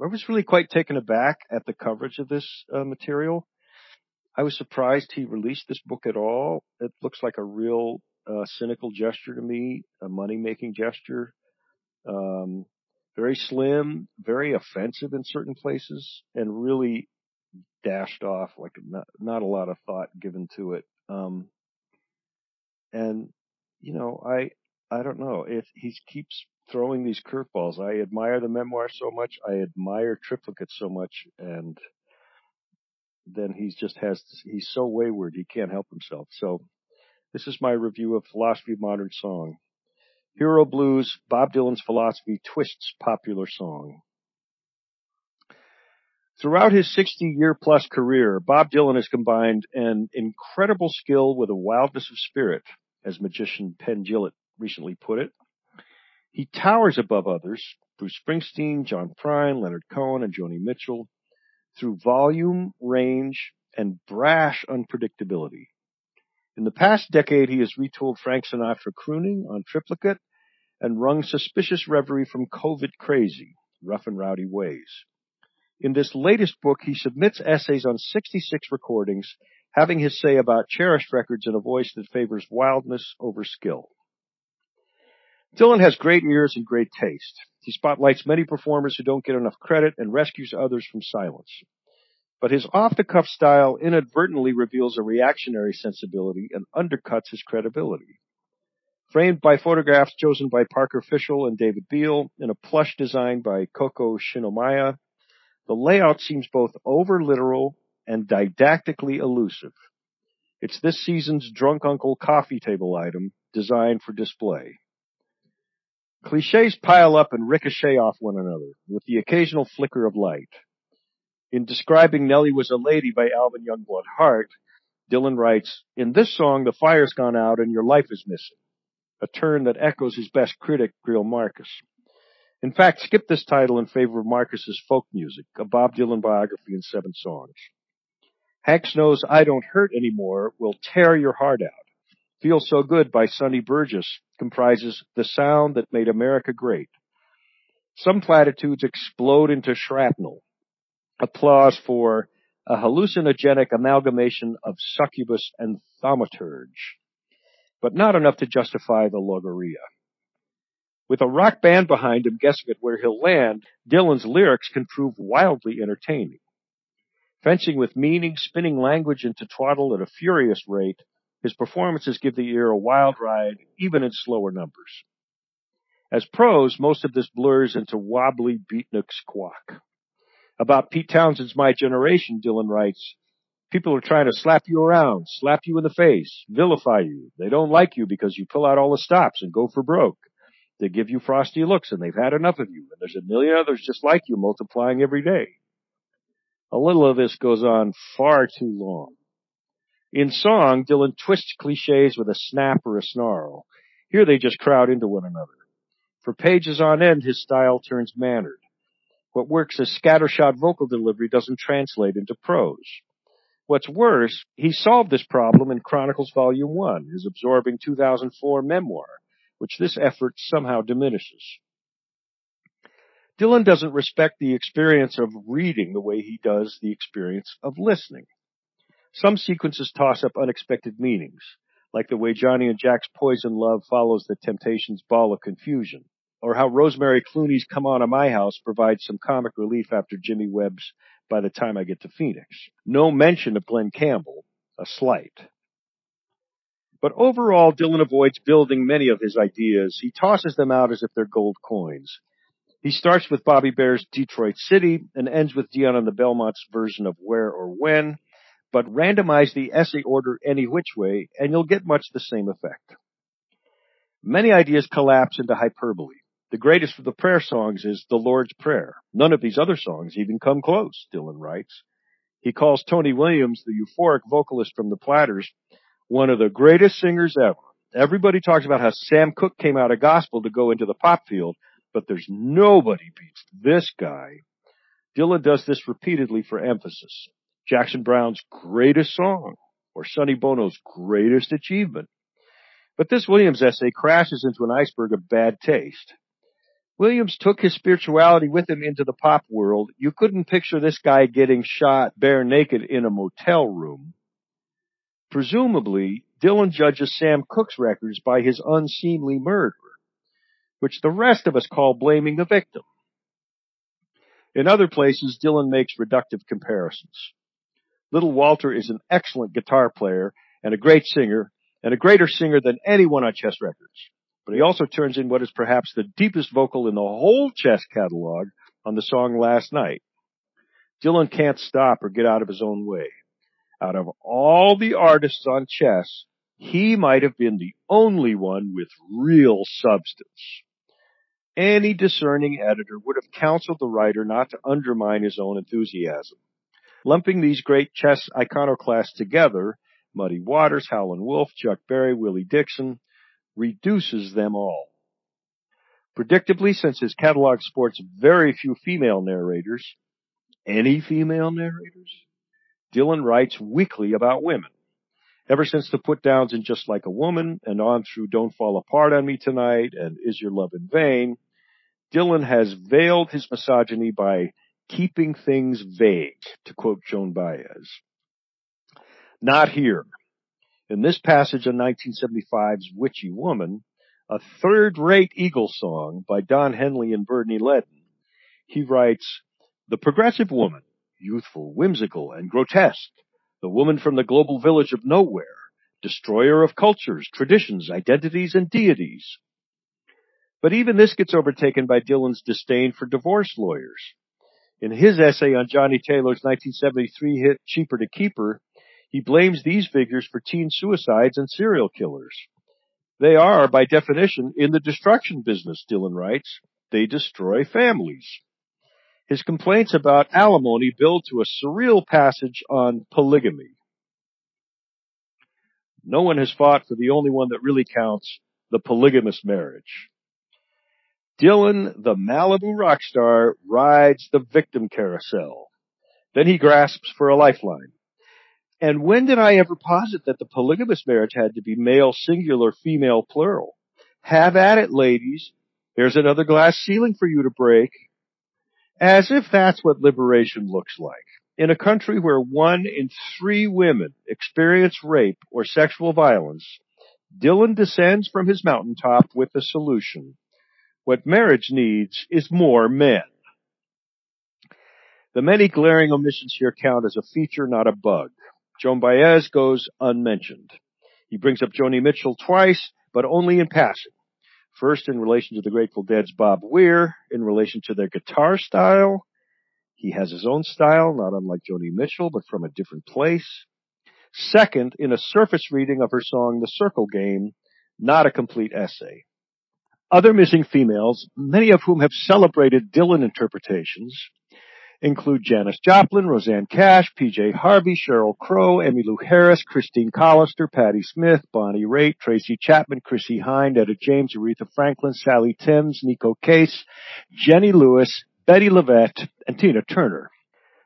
I was really quite taken aback at the coverage of this uh, material. I was surprised he released this book at all. It looks like a real uh, cynical gesture to me, a money making gesture. Um, very slim, very offensive in certain places, and really dashed off like not, not a lot of thought given to it. Um, and you know, I I don't know if he keeps throwing these curveballs. I admire the memoir so much. I admire triplicate so much, and then he just has he's so wayward he can't help himself. So this is my review of Philosophy of Modern Song. Hero Blues, Bob Dylan's philosophy twists popular song. Throughout his 60 year plus career, Bob Dylan has combined an incredible skill with a wildness of spirit, as magician Penn Jillette recently put it. He towers above others, Bruce Springsteen, John Prine, Leonard Cohen, and Joni Mitchell, through volume, range, and brash unpredictability. In the past decade, he has retooled Frank Sinatra crooning on triplicate and wrung suspicious reverie from COVID crazy, rough and rowdy ways. In this latest book, he submits essays on 66 recordings, having his say about cherished records in a voice that favors wildness over skill. Dylan has great ears and great taste. He spotlights many performers who don't get enough credit and rescues others from silence. But his off-the-cuff style inadvertently reveals a reactionary sensibility and undercuts his credibility. Framed by photographs chosen by Parker Fishel and David Beal in a plush designed by Coco Shinomiya, the layout seems both over-literal and didactically elusive. It's this season's drunk uncle coffee table item designed for display. Cliches pile up and ricochet off one another, with the occasional flicker of light. In describing Nellie Was a Lady by Alvin Youngblood Hart, Dylan writes, In this song, the fire's gone out and your life is missing. A turn that echoes his best critic, Greil Marcus. In fact, skip this title in favor of Marcus's folk music, a Bob Dylan biography in seven songs. Hank Snow's I Don't Hurt Anymore will tear your heart out. Feel So Good by Sonny Burgess comprises the sound that made America great. Some platitudes explode into shrapnel. Applause for a hallucinogenic amalgamation of succubus and thaumaturge, but not enough to justify the logorrhea. With a rock band behind him guessing at where he'll land, Dylan's lyrics can prove wildly entertaining. Fencing with meaning, spinning language into twaddle at a furious rate, his performances give the ear a wild ride, even in slower numbers. As prose, most of this blurs into wobbly beatnik squawk. About Pete Townshend's My Generation, Dylan writes, People are trying to slap you around, slap you in the face, vilify you. They don't like you because you pull out all the stops and go for broke. They give you frosty looks and they've had enough of you. And there's a million others just like you multiplying every day. A little of this goes on far too long. In song, Dylan twists cliches with a snap or a snarl. Here they just crowd into one another. For pages on end, his style turns mannered. What works as scattershot vocal delivery doesn't translate into prose. What's worse, he solved this problem in Chronicles Volume 1, his absorbing 2004 memoir, which this effort somehow diminishes. Dylan doesn't respect the experience of reading the way he does the experience of listening. Some sequences toss up unexpected meanings, like the way Johnny and Jack's poison love follows the Temptations' ball of confusion, or how Rosemary Clooney's Come On to My House provides some comic relief after Jimmy Webb's By the Time I Get to Phoenix. No mention of Glen Campbell, a slight. But overall, Dylan avoids building many of his ideas. He tosses them out as if they're gold coins. He starts with Bobby Bare's Detroit City and ends with Dion and the Belmonts' version of Where or When, but randomize the essay order any which way and you'll get much the same effect. Many ideas collapse into hyperbole. The greatest of the prayer songs is the Lord's Prayer. None of these other songs even come close, Dylan writes. He calls Tony Williams, the euphoric vocalist from the Platters, one of the greatest singers ever. Everybody talks about how Sam Cooke came out of gospel to go into the pop field, but there's nobody beats this guy. Dylan does this repeatedly for emphasis. Jackson Browne's greatest song, or Sonny Bono's greatest achievement. But this Williams essay crashes into an iceberg of bad taste. Williams took his spirituality with him into the pop world. You couldn't picture this guy getting shot bare naked in a motel room. Presumably, Dylan judges Sam Cooke's records by his unseemly murder, which the rest of us call blaming the victim. In other places, Dylan makes reductive comparisons. Little Walter is an excellent guitar player and a great singer, and a greater singer than anyone on Chess Records. But he also turns in what is perhaps the deepest vocal in the whole Chess catalog on the song Last Night. Dylan can't stop or get out of his own way. Out of all the artists on Chess, he might have been the only one with real substance. Any discerning editor would have counseled the writer not to undermine his own enthusiasm. Lumping these great chess iconoclasts together Muddy Waters, Howlin' Wolf, Chuck Berry, Willie Dixon, reduces them all. Predictably, since his catalog sports very few female narrators, any female narrators, Dylan writes weakly about women. Ever since the put downs in Just Like a Woman and on through Don't Fall Apart on Me Tonight and Is Your Love in Vain, Dylan has veiled his misogyny by keeping things vague, to quote Joan Baez. Not here. In this passage of 1975's Witchy Woman, a third-rate Eagle song by Don Henley and Bernie Leadon, he writes, The progressive woman, youthful, whimsical, and grotesque, the woman from the global village of nowhere, destroyer of cultures, traditions, identities, and deities. But even this gets overtaken by Dylan's disdain for divorce lawyers. In his essay on Johnnie Taylor's 1973 hit Cheaper to Keep Her, he blames these figures for teen suicides and serial killers. They are, by definition, in the destruction business, Dylan writes. They destroy families. His complaints about alimony build to a surreal passage on polygamy. No one has fought for the only one that really counts, the polygamous marriage. Dylan, the Malibu rock star, rides the victim carousel. Then he grasps for a lifeline. And when did I ever posit that the polygamous marriage had to be male singular, female plural? Have at it, ladies. There's another glass ceiling for you to break. As if that's what liberation looks like. In a country where one in three women experience rape or sexual violence, Dylan descends from his mountaintop with a solution. What marriage needs is more men. The many glaring omissions here count as a feature, not a bug. Joan Baez goes unmentioned. He brings up Joni Mitchell twice, but only in passing. First, in relation to the Grateful Dead's Bob Weir, in relation to their guitar style. He has his own style, not unlike Joni Mitchell, but from a different place. Second, in a surface reading of her song The Circle Game, not a complete essay. Other missing females, many of whom have celebrated Dylan interpretations, include Janis Joplin, Rosanne Cash, PJ Harvey, Sheryl Crow, Emmy Emmylou Harris, Christine Collister, Patti Smith, Bonnie Raitt, Tracy Chapman, Chrissie Hynde, Etta James, Aretha Franklin, Sally Timms, Neko Case, Jenny Lewis, Bettye LaVette, and Tina Turner.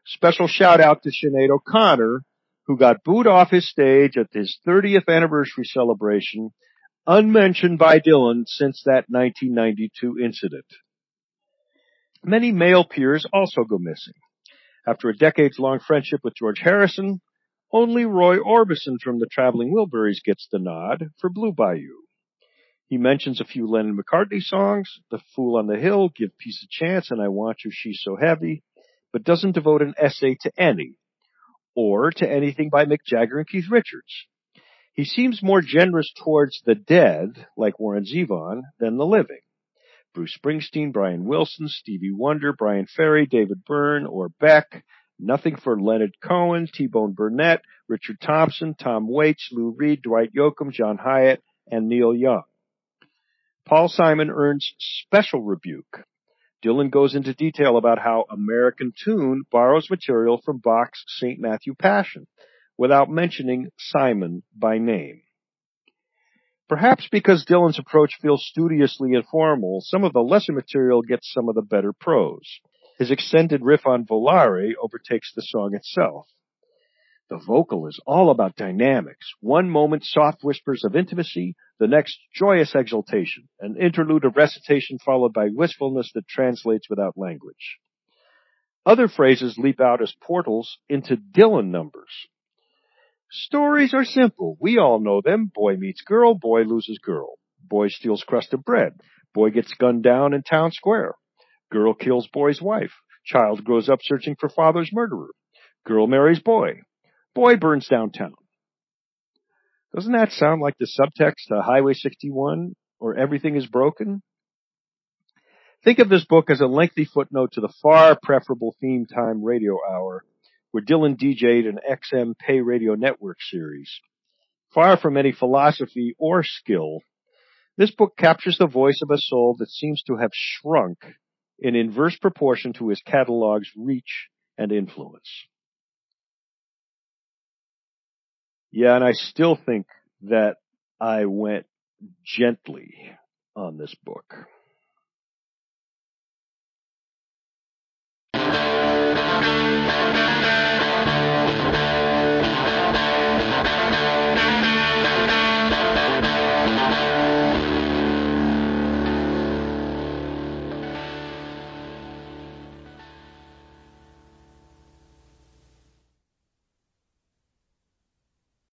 Special shout out to Sinead O'Connor, who got booed off his stage at his 30th anniversary celebration, unmentioned by Dylan since that 1992 incident. Many male peers also go missing. After a decades-long friendship with George Harrison, only Roy Orbison from the Traveling Wilburys gets the nod for Blue Bayou. He mentions a few Lennon McCartney songs, The Fool on the Hill, Give Peace a Chance, and I Want You, She's So Heavy, but doesn't devote an essay to any, or to anything by Mick Jagger and Keith Richards. He seems more generous towards the dead, like Warren Zevon, than the living. Bruce Springsteen, Brian Wilson, Stevie Wonder, Bryan Ferry, David Byrne, or Beck. Nothing for Leonard Cohen, T-Bone Burnett, Richard Thompson, Tom Waits, Lou Reed, Dwight Yoakam, John Hiatt, and Neil Young. Paul Simon earns special rebuke. Dylan goes into detail about how American Tune borrows material from Bach's St. Matthew Passion without mentioning Simon by name. Perhaps because Dylan's approach feels studiously informal, some of the lesser material gets some of the better prose. His extended riff on Volare overtakes the song itself. The vocal is all about dynamics. One moment soft whispers of intimacy, the next joyous exultation, an interlude of recitation followed by wistfulness that translates without language. Other phrases leap out as portals into Dylan numbers. Stories are simple. We all know them. Boy meets girl, boy loses girl. Boy steals crust of bread. Boy gets gunned down in town square. Girl kills boy's wife. Child grows up searching for father's murderer. Girl marries boy. Boy burns downtown. Doesn't that sound like the subtext to Highway 61 or Everything is Broken? Think of this book as a lengthy footnote to the far preferable theme time radio hour where Dylan DJ'd an XM Pay Radio Network series. Far from any philosophy or skill, this book captures the voice of a soul that seems to have shrunk in inverse proportion to his catalog's reach and influence. Yeah, and I still think that I went gently on this book.